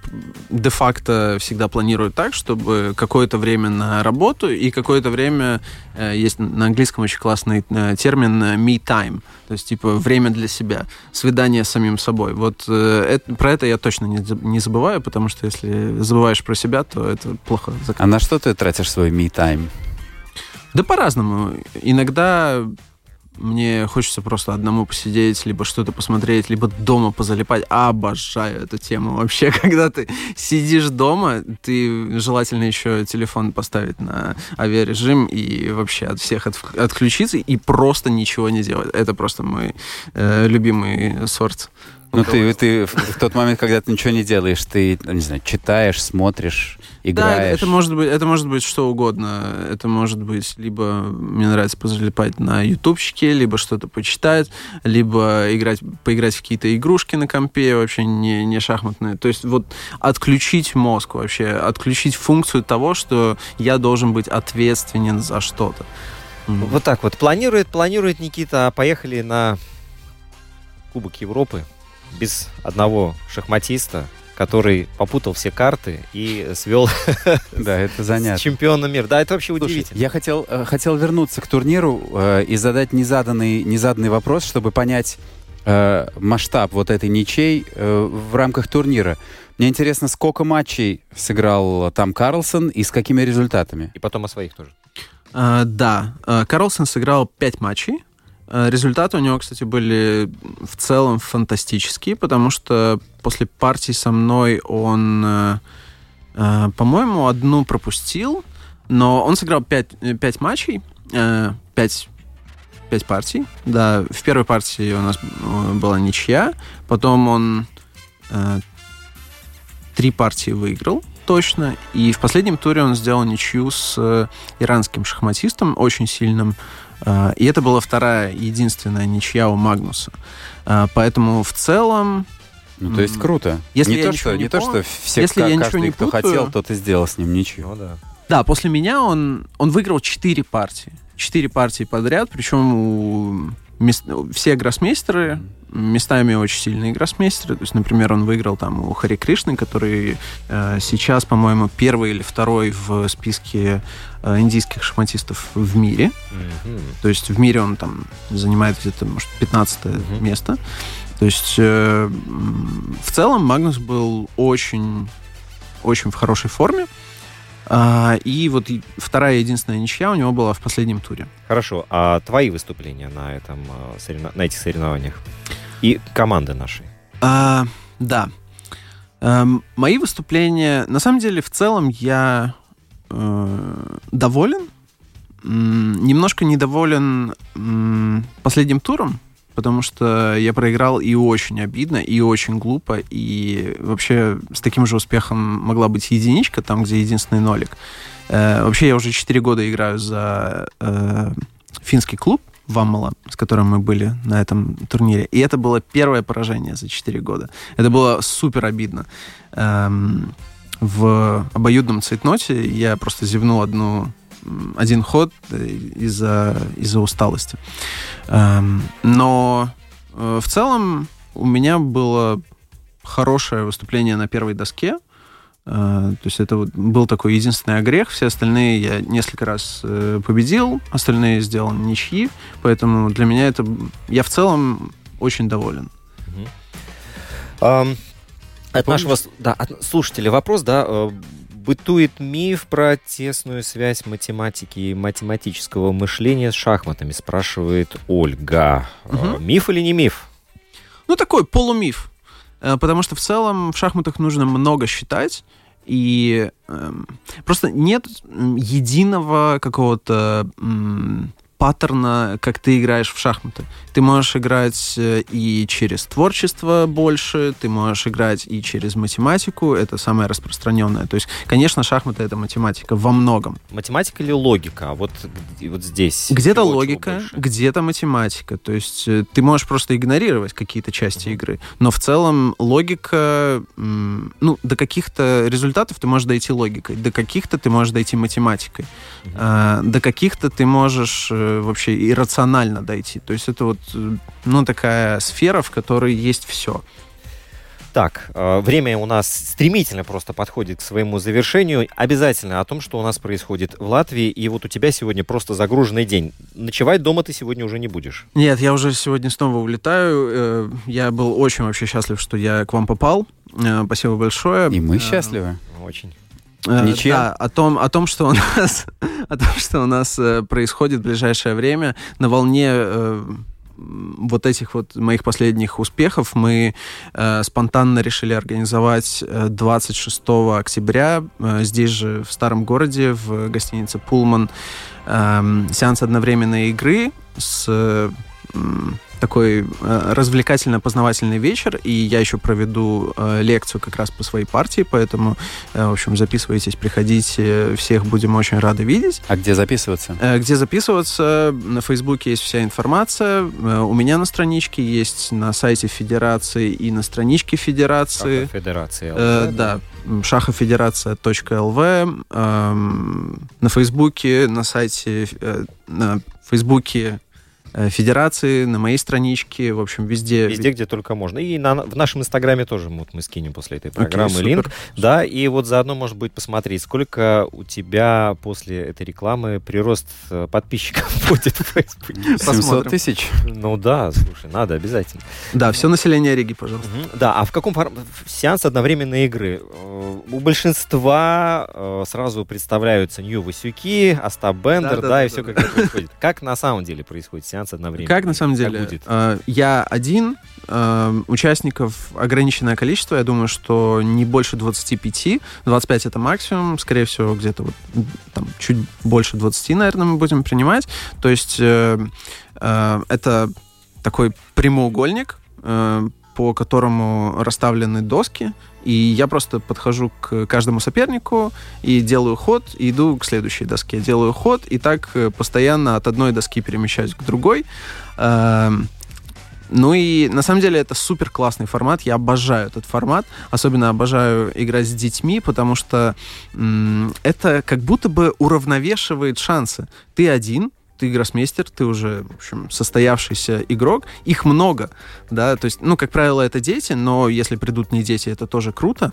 де-факто всегда планирую так, чтобы какое-то время на работу и какое-то время, э, есть на английском очень классный э, термин э, me time, то есть типа время для себя, свидание с самим собой. Вот это, про это я точно не, не забываю, потому что если забываешь про себя, то это плохо. А на что ты тратишь свой me time? Да по-разному. Иногда мне хочется просто одному посидеть, либо что-то посмотреть, либо дома позалипать. Обожаю эту тему вообще. Когда ты сидишь дома, ты желательно еще телефон поставить на авиарежим и вообще от всех от, отключиться и просто ничего не делать. Это просто мой э, любимый сорт ну, ты, ты в, тот момент, когда ты ничего не делаешь, ты, не знаю, читаешь, смотришь, играешь. Да, это может быть, это может быть что угодно. Это может быть либо мне нравится позалипать на ютубчике, либо что-то почитать, либо играть, поиграть в какие-то игрушки на компе, вообще не, не шахматные. То есть вот отключить мозг вообще, отключить функцию того, что я должен быть ответственен за что-то. Вот так вот. Планирует, планирует Никита. Поехали на Кубок Европы без одного шахматиста, который попутал все карты и свел да, это занятно. с чемпионом мира. Да, это вообще Слушай, удивительно. Я хотел, э, хотел вернуться к турниру э, и задать незаданный, незаданный вопрос, чтобы понять э, масштаб вот этой ничей э, в рамках турнира. Мне интересно, сколько матчей сыграл там Карлсон и с какими результатами? И потом о своих тоже. Uh, да, uh, Карлсон сыграл пять матчей. Э, результаты у него, кстати, были в целом фантастические, потому что после партии со мной он, э, э, по-моему, одну пропустил, но он сыграл пять, пять матчей, пять, пять партий. Да, в первой партии у нас была ничья, потом он три партии выиграл точно, и в последнем туре он сделал ничью с иранским шахматистом, очень сильным, а, и это была вторая, единственная ничья у Магнуса. А, поэтому в целом... Ну, то есть круто. Если не, то, что, не, не то, что все, если как, я каждый, не кто путаю, хотел, тот и сделал с ним ничью. Ну, да. да, после меня он, он выиграл четыре партии. Четыре партии подряд, причем у мест, все гроссмейстеры местами очень сильные гроссмейстеры. То есть, например, он выиграл там у Хари Кришны, который э, сейчас, по-моему, первый или второй в списке э, индийских шахматистов в мире. Mm-hmm. То есть в мире он там занимает где-то, может, 15 mm-hmm. место. То есть э, в целом Магнус был очень, очень в хорошей форме. И вот вторая единственная ничья у него была в последнем туре. Хорошо. А твои выступления на, этом, а, на этих соревнованиях? И команды нашей? А, да. Эм, мои выступления... На самом деле, в целом, я э, доволен. Немножко недоволен последним туром, потому что я проиграл и очень обидно, и очень глупо, и вообще с таким же успехом могла быть единичка, там, где единственный нолик. Э, вообще я уже 4 года играю за э, финский клуб Ваммала, с которым мы были на этом турнире. И это было первое поражение за 4 года. Это было супер обидно. Эм, в обоюдном цейтноте я просто зевнул одну один ход э, из-за из усталости. Эм, но э, в целом у меня было хорошее выступление на первой доске. Э, то есть это вот был такой единственный огрех. Все остальные я несколько раз победил, остальные сделал ничьи. Поэтому для меня это... Я в целом очень доволен. Um, от нашего да, от слушателя вопрос, да, Бытует миф про тесную связь математики и математического мышления с шахматами, спрашивает Ольга. Угу. Миф или не миф? Ну, такой полумиф. Э, потому что в целом в шахматах нужно много считать, и э, просто нет единого какого-то паттерна, как ты играешь в шахматы. Ты можешь играть э, и через творчество больше, ты можешь играть и через математику, это самое распространенное. То есть, конечно, шахматы — это математика во многом. Математика или логика? А вот, вот здесь? Где-то логика, где-то математика. То есть э, ты можешь просто игнорировать какие-то части uh-huh. игры, но в целом логика, ну, до каких-то результатов ты можешь дойти логикой, до каких-то ты можешь дойти математикой, uh-huh. до каких-то ты можешь э, вообще иррационально дойти. То есть это вот, э, ну, такая сфера, в которой есть все. Так, э, время у нас стремительно просто подходит к своему завершению. Обязательно о том, что у нас происходит в Латвии. И вот у тебя сегодня просто загруженный день. Ночевать дома ты сегодня уже не будешь. Нет, я уже сегодня снова улетаю. Э, Я был очень вообще счастлив, что я к вам попал. Э, Спасибо большое. И мы Э, счастливы. Очень. Э, Ничья? Да, о том, о том, что у нас, о том, что у нас э, происходит в ближайшее время на волне э, вот этих вот моих последних успехов мы э, спонтанно решили организовать э, 26 октября э, здесь же в старом городе в гостинице Пулман эм, сеанс одновременной игры с э, такой э, развлекательно-познавательный вечер, и я еще проведу э, лекцию как раз по своей партии, поэтому, э, в общем, записывайтесь, приходите, всех будем очень рады видеть. А где записываться? Э, Где записываться? На Фейсбуке есть вся информация. Э, У меня на страничке есть на сайте Федерации и на страничке Федерации. Федерация. Э, да, м, шахофедерация.лв. эм, На Фейсбуке, на сайте, э, на Фейсбуке э, Федерации, на моей страничке, в общем, везде. Везде, где только можно. И на, в нашем инстаграме тоже вот мы скинем после этой программы супер. линк. Да, и вот заодно, может быть, посмотреть, сколько у тебя после этой рекламы прирост э, подписчиков будет в Фейсбуке. 700 Посмотрим. тысяч? Ну да, слушай, надо обязательно. Да, все население Риги, пожалуйста. Да, а в каком фор- сеанс одновременной игры? Э, У большинства э, сразу представляются Нью Васюки, Остап Бендер, да, и все как это происходит. Как на самом деле происходит сеанс одновременно? Как на самом деле? будет? э, Я один, э, участников ограниченное количество, я думаю, что не больше 25, 25 это максимум, скорее всего, где-то вот там чуть больше 20, наверное, мы будем принимать. То есть э, э, это такой прямоугольник, э, по которому расставлены доски, и я просто подхожу к каждому сопернику и делаю ход, и иду к следующей доске. Делаю ход, и так э, постоянно от одной доски перемещаюсь к другой. Эм, Ну и на самом деле это супер классный формат. Я обожаю этот формат. Особенно обожаю играть с детьми, потому что это как будто бы уравновешивает шансы. Ты один, ты гроссмейстер, ты уже, в общем, состоявшийся игрок. Их много, да, то есть, ну, как правило, это дети, но если придут не дети, это тоже круто.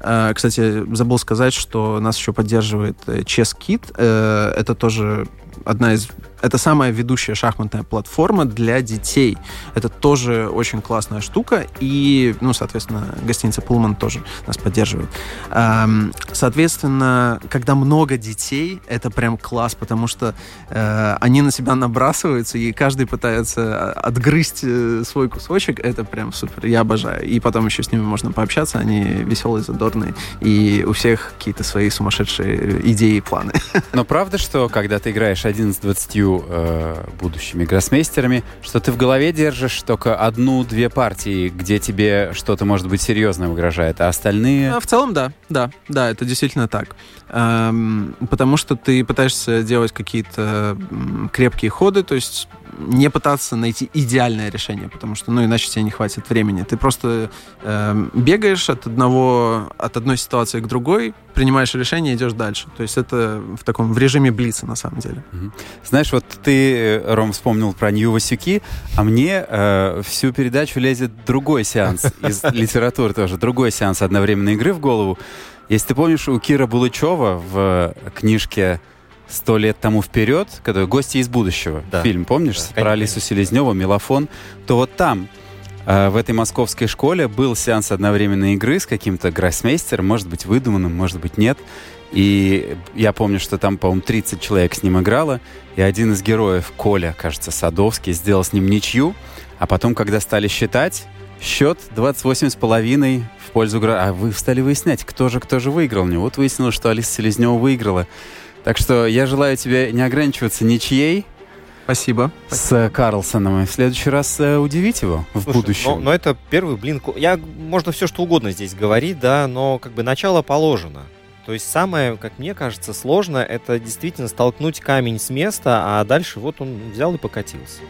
Э, Кстати, забыл сказать, что нас еще поддерживает э, Chess Kit. Э, Это тоже одна из... Это самая ведущая шахматная платформа для детей. Это тоже очень классная штука. И, ну, соответственно, гостиница Пулман тоже нас поддерживает. Эм, Соответственно, когда много детей, это прям класс, потому что э, они на себя набрасываются, и каждый пытается отгрызть э, свой кусочек. Это прям супер. Я обожаю. И потом еще с ними можно пообщаться. Они веселые, задорные. И у всех какие-то свои сумасшедшие идеи и планы. Но правда, что когда ты играешь один с 20 э, будущими гроссмейстерами, что ты в голове держишь только одну-две партии, где тебе что-то, может быть, серьезное угрожает, а остальные... А, В целом, да, да, да, это действительно так. Эм, потому что ты пытаешься делать какие-то крепкие ходы, то есть не пытаться найти идеальное решение, потому что, ну, иначе тебе не хватит времени. Ты просто эм, бегаешь от одного, от одной ситуации к другой, принимаешь решение идешь дальше. То есть это в таком, в режиме блица, на самом деле. Знаешь, вот ты, э, Ром, вспомнил про Нью Васюки, а мне э, всю передачу лезет другой сеанс из литературы тоже, другой сеанс одновременной игры в голову. Если ты помнишь, у Кира Булычева в книжке «Сто лет тому вперед», который «Гости из будущего», Да. фильм, помнишь, Да, про. Алису Селезневу, «Мелофон», то вот там э, в этой московской школе был сеанс одновременной игры с каким-то гроссмейстером, может быть, выдуманным, может быть, нет. И я помню, что там, по-моему, 30 человек с ним играло, и один из героев, Коля, кажется, Садовский, сделал с ним ничью, а потом, когда стали считать, счет 28,5 в пользу... А вы стали выяснять, кто же, кто же выиграл. Не вот выяснилось, что Алиса Селезнева выиграла. Так что я желаю тебе не ограничиваться ничьей Спасибо. с Карлсоном, и в следующий раз э, удивить его в Слушай, будущем. Но, но это первый блин. Я можно все что угодно здесь говорить, да, но как бы начало положено. То есть самое, как мне кажется, сложное, это действительно столкнуть камень с места, а дальше вот он взял и покатился.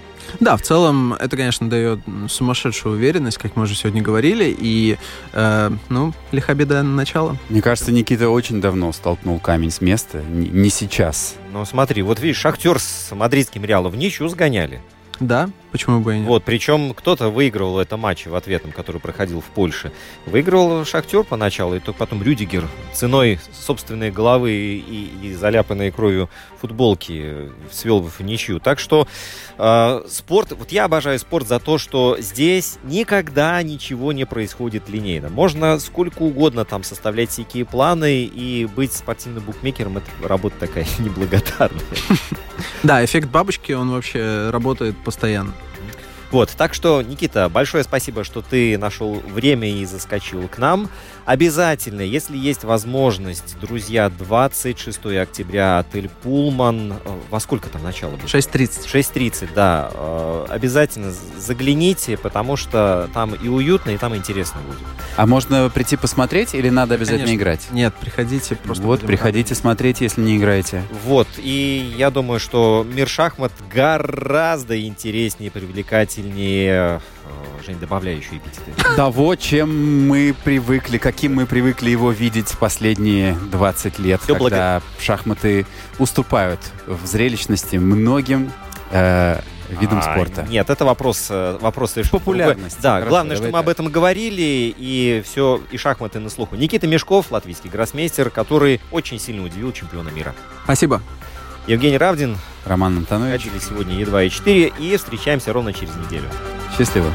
Да, в целом это, конечно, дает сумасшедшую уверенность, как мы уже сегодня говорили, и, э, ну, лиха беда на начало. Мне кажется, Никита очень давно столкнул камень с места, не, не сейчас. Но смотри, вот видишь, Шахтер с мадридским Реалом в ничью сгоняли. Да, почему бы и нет? Вот, причем кто-то выигрывал это матч в ответном, который проходил в Польше. Выигрывал Шахтер поначалу, и только потом Рюдигер ценой собственной головы и, и заляпанной кровью футболки свел в ничью. Так что э, спорт, вот я обожаю спорт за то, что здесь никогда ничего не происходит линейно. Можно сколько угодно там составлять всякие планы и быть спортивным букмекером, это работа такая неблагодарная. Да, эффект бабочки, он вообще работает постоянно. Вот, так что, Никита, большое спасибо, что ты нашел время и заскочил к нам. Обязательно, если есть возможность, друзья, 26 октября, отель Пулман. Э, во сколько там начало будет? 6.30. 6.30, да. Э, Обязательно загляните, потому что там и уютно, и там интересно будет. А можно прийти посмотреть или надо обязательно Конечно. играть? Нет, приходите просто. вот, приходите смотреть, если не играете. Вот, и я думаю, что мир шахмат гораздо интереснее, привлекательнее. Э, Жень, добавляй еще эпитеты. Того, чем мы привыкли, каким мы привыкли его видеть последние 20 лет, Всё когда шахматы уступают в зрелищности многим э, видам А, спорта. Нет, это вопрос, э, вопрос совершенно Популярность. другой. Да, Хорошо, главное, что мы об этом говорили, и все, и шахматы на слуху. Никита Мешков, латвийский гроссмейстер, который очень сильно удивил чемпиона мира. Спасибо. Евгений Равдин, Роман Антонович, качели сегодня Е2 и 4, и встречаемся ровно через неделю. счастливо.